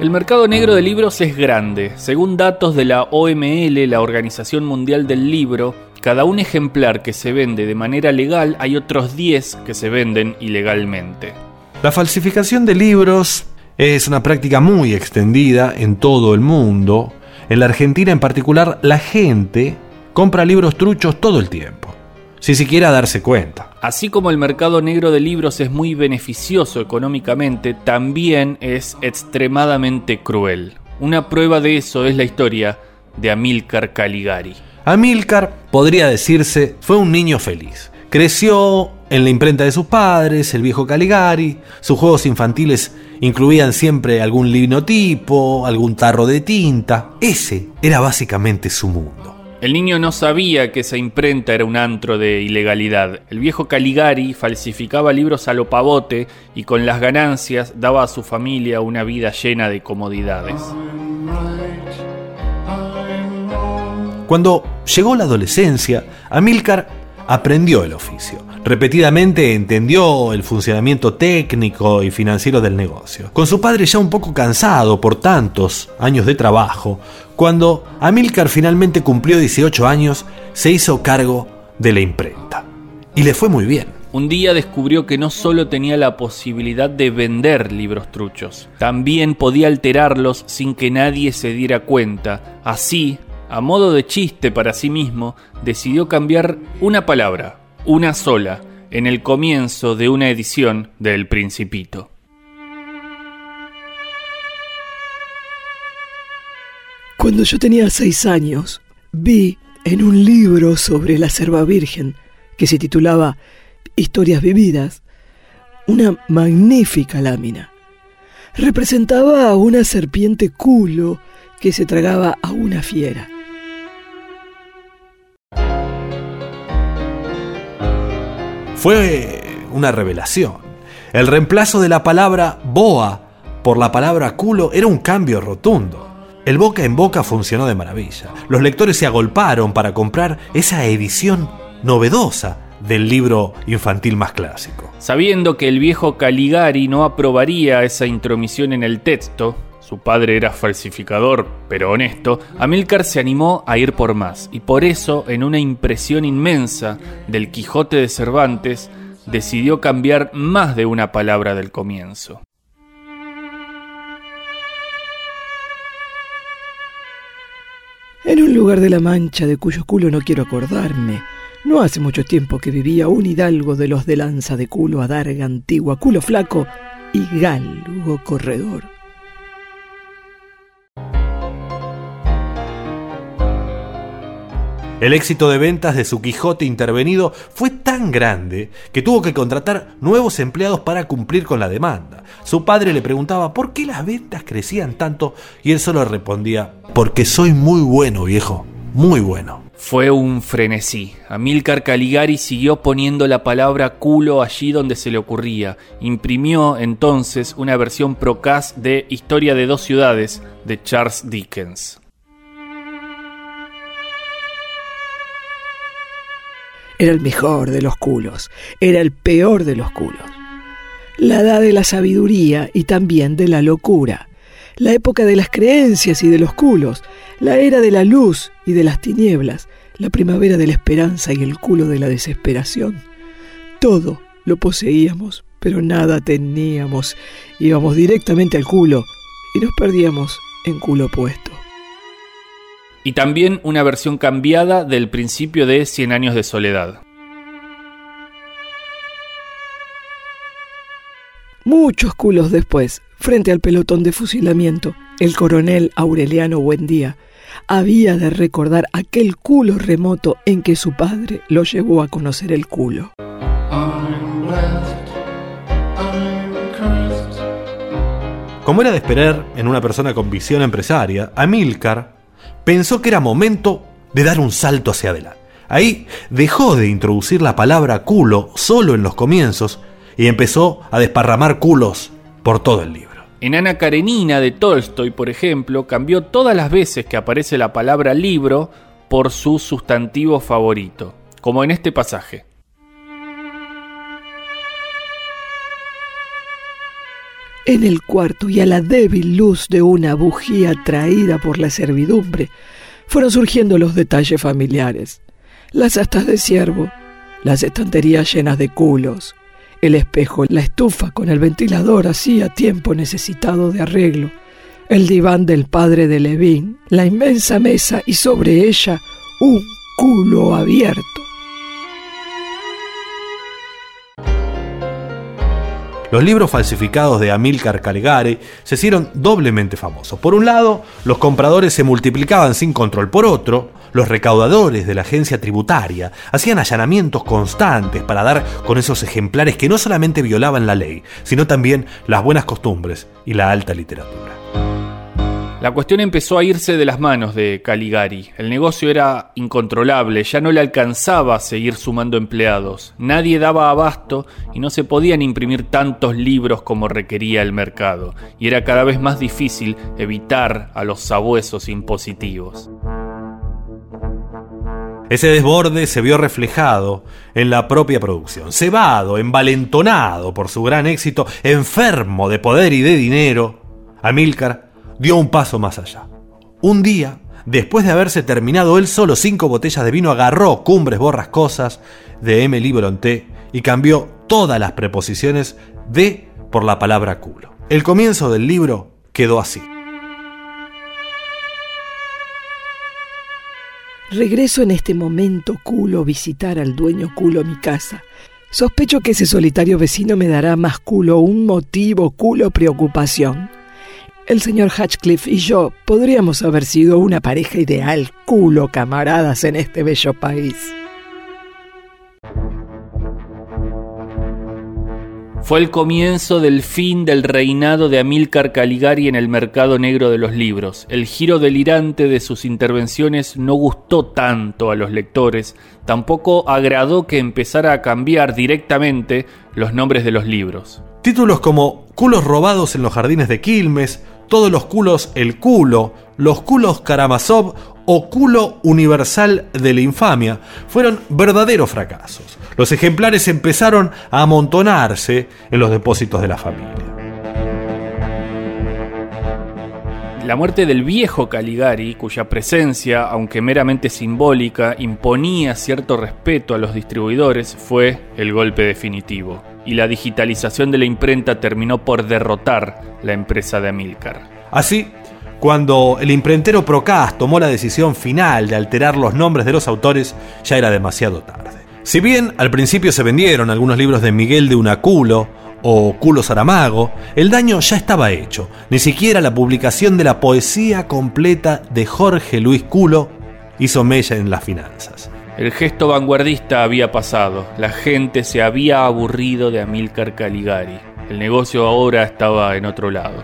El mercado negro de libros es grande. Según datos de la OML, la Organización Mundial del Libro, cada un ejemplar que se vende de manera legal hay otros 10 que se venden ilegalmente. La falsificación de libros es una práctica muy extendida en todo el mundo. En la Argentina en particular, la gente compra libros truchos todo el tiempo, sin siquiera darse cuenta. Así como el mercado negro de libros es muy beneficioso económicamente, también es extremadamente cruel. Una prueba de eso es la historia de Amílcar Caligari. Amílcar, podría decirse, fue un niño feliz. Creció en la imprenta de sus padres, el viejo Caligari. Sus juegos infantiles incluían siempre algún linotipo, algún tarro de tinta. Ese era básicamente su mundo. El niño no sabía que esa imprenta era un antro de ilegalidad. El viejo Caligari falsificaba libros a lo pavote y con las ganancias daba a su familia una vida llena de comodidades. Cuando llegó la adolescencia, Amílcar aprendió el oficio. Repetidamente entendió el funcionamiento técnico y financiero del negocio. Con su padre ya un poco cansado por tantos años de trabajo, cuando Amílcar finalmente cumplió 18 años, se hizo cargo de la imprenta. Y le fue muy bien. Un día descubrió que no solo tenía la posibilidad de vender libros truchos, también podía alterarlos sin que nadie se diera cuenta. Así, a modo de chiste para sí mismo, decidió cambiar una palabra, una sola, en el comienzo de una edición de El Principito. Cuando yo tenía seis años, vi en un libro sobre la serva virgen, que se titulaba Historias vividas, una magnífica lámina. Representaba a una serpiente culo que se tragaba a una fiera. Fue una revelación. El reemplazo de la palabra boa por la palabra culo era un cambio rotundo. El boca en boca funcionó de maravilla. Los lectores se agolparon para comprar esa edición novedosa del libro infantil más clásico. Sabiendo que el viejo Caligari no aprobaría esa intromisión en el texto, su padre era falsificador, pero honesto, Amílcar se animó a ir por más, y por eso, en una impresión inmensa del Quijote de Cervantes, decidió cambiar más de una palabra del comienzo. En un lugar de la Mancha de cuyo culo no quiero acordarme, no hace mucho tiempo que vivía un hidalgo de los de lanza de culo, adarga antigua, culo flaco y galgo corredor. El éxito de ventas de su Quijote intervenido fue tan grande que tuvo que contratar nuevos empleados para cumplir con la demanda. Su padre le preguntaba por qué las ventas crecían tanto y él solo respondía, porque soy muy bueno, viejo, muy bueno. Fue un frenesí. Amílcar Caligari siguió poniendo la palabra culo allí donde se le ocurría. Imprimió entonces una versión procas de Historia de dos ciudades de Charles Dickens. Era el mejor de los culos, era el peor de los culos. La edad de la sabiduría y también de la locura. La época de las creencias y de los culos. La era de la luz y de las tinieblas. La primavera de la esperanza y el culo de la desesperación. Todo lo poseíamos, pero nada teníamos. Íbamos directamente al culo y nos perdíamos en culo puesto y también una versión cambiada del principio de Cien años de soledad. Muchos culos después, frente al pelotón de fusilamiento, el coronel Aureliano Buendía había de recordar aquel culo remoto en que su padre lo llevó a conocer el culo. Como era de esperar en una persona con visión empresaria, Amílcar pensó que era momento de dar un salto hacia adelante. Ahí dejó de introducir la palabra culo solo en los comienzos y empezó a desparramar culos por todo el libro. En Ana Karenina de Tolstoy, por ejemplo, cambió todas las veces que aparece la palabra libro por su sustantivo favorito, como en este pasaje. En el cuarto y a la débil luz de una bujía traída por la servidumbre, fueron surgiendo los detalles familiares. Las astas de ciervo, las estanterías llenas de culos, el espejo, la estufa con el ventilador hacía tiempo necesitado de arreglo, el diván del padre de Levín, la inmensa mesa y sobre ella un culo abierto. Los libros falsificados de Amílcar Caligari se hicieron doblemente famosos. Por un lado, los compradores se multiplicaban sin control. Por otro, los recaudadores de la agencia tributaria hacían allanamientos constantes para dar con esos ejemplares que no solamente violaban la ley, sino también las buenas costumbres y la alta literatura. La cuestión empezó a irse de las manos de Caligari. El negocio era incontrolable, ya no le alcanzaba seguir sumando empleados. Nadie daba abasto y no se podían imprimir tantos libros como requería el mercado, y era cada vez más difícil evitar a los sabuesos impositivos. Ese desborde se vio reflejado en la propia producción. Cebado, envalentonado por su gran éxito, enfermo de poder y de dinero, Amílcar dio un paso más allá. Un día, después de haberse terminado él solo cinco botellas de vino, agarró Cumbres Borrascosas de Emily Bronté y cambió todas las preposiciones de por la palabra culo. El comienzo del libro quedó así. Regreso en este momento culo visitar al dueño culo mi casa. Sospecho que ese solitario vecino me dará más culo, un motivo, culo, preocupación. El señor Hatchcliffe y yo podríamos haber sido una pareja ideal, culo camaradas en este bello país. Fue el comienzo del fin del reinado de Amílcar Caligari en el mercado negro de los libros. El giro delirante de sus intervenciones no gustó tanto a los lectores, tampoco agradó que empezara a cambiar directamente los nombres de los libros. Títulos como Culos robados en los jardines de Quilmes, todos los culos el culo, los culos Karamazov o culo universal de la infamia fueron verdaderos fracasos. Los ejemplares empezaron a amontonarse en los depósitos de la familia. La muerte del viejo Caligari, cuya presencia, aunque meramente simbólica, imponía cierto respeto a los distribuidores, fue el golpe definitivo y la digitalización de la imprenta terminó por derrotar la empresa de Amilcar. Así, cuando el imprentero Procas tomó la decisión final de alterar los nombres de los autores, ya era demasiado tarde. Si bien al principio se vendieron algunos libros de Miguel de Unaculo o Culo Saramago, el daño ya estaba hecho. Ni siquiera la publicación de la poesía completa de Jorge Luis Culo hizo mella en las finanzas. El gesto vanguardista había pasado, la gente se había aburrido de Amílcar Caligari, el negocio ahora estaba en otro lado.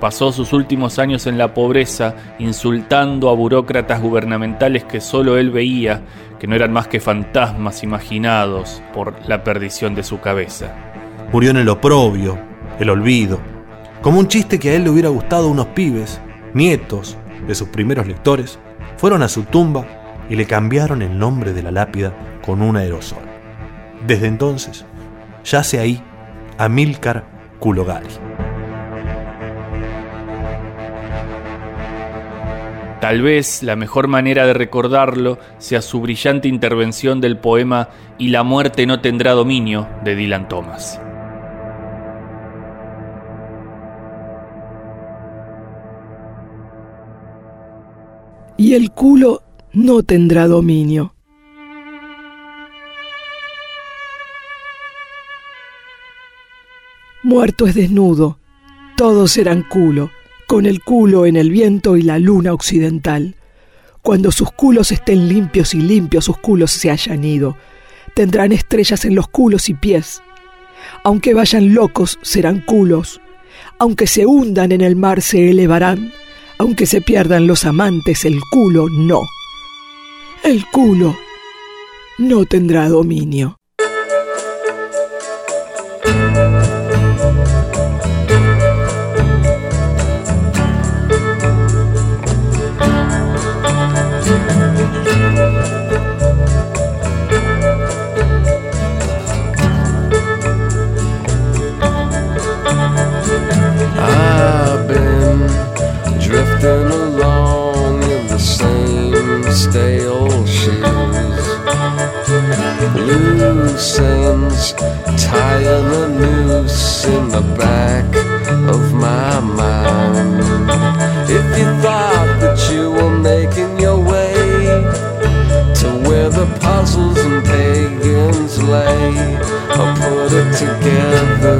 Pasó sus últimos años en la pobreza, insultando a burócratas gubernamentales que solo él veía, que no eran más que fantasmas imaginados por la perdición de su cabeza. Murió en el oprobio, el olvido, como un chiste que a él le hubiera gustado unos pibes, nietos de sus primeros lectores, fueron a su tumba y le cambiaron el nombre de la lápida con un aerosol. Desde entonces, yace ahí Amílcar Culogari. Tal vez la mejor manera de recordarlo sea su brillante intervención del poema Y la muerte no tendrá dominio de Dylan Thomas. Y el culo no tendrá dominio. Muerto es desnudo, todos serán culo, con el culo en el viento y la luna occidental. Cuando sus culos estén limpios y limpios sus culos se hayan ido, tendrán estrellas en los culos y pies. Aunque vayan locos, serán culos. Aunque se hundan en el mar, se elevarán. Aunque se pierdan los amantes, el culo no. El culo no tendrá dominio. My mind. If you thought that you were making your way to where the puzzles and pagans lay, I'll put it together,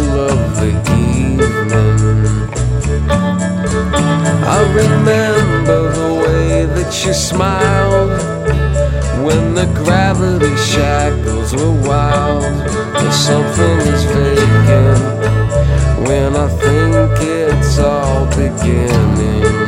of the evening. I remember the way that you smiled when the gravity shackles were wild. But something is vacant when I think it's all beginning.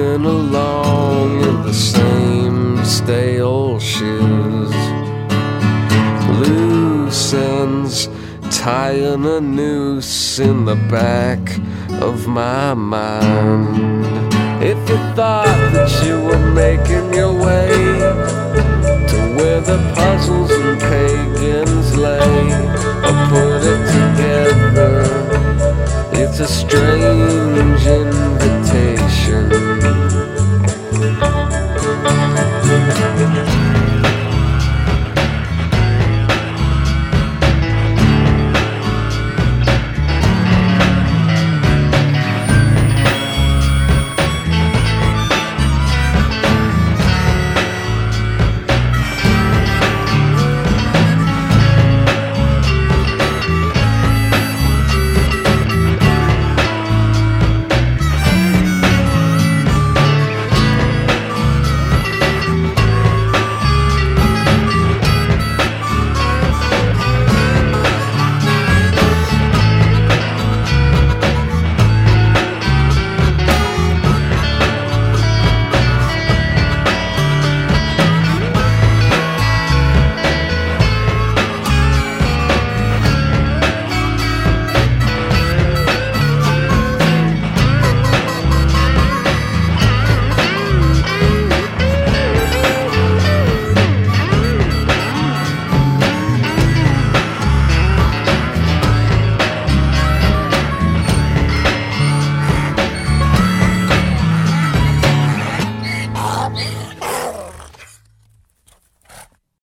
drifting along in the same stale shoes. Loose ends tying a noose in the back of my mind. If you thought that you were making your way to where the puzzles and pagans lay, or put it together, it's a strange invitation ocean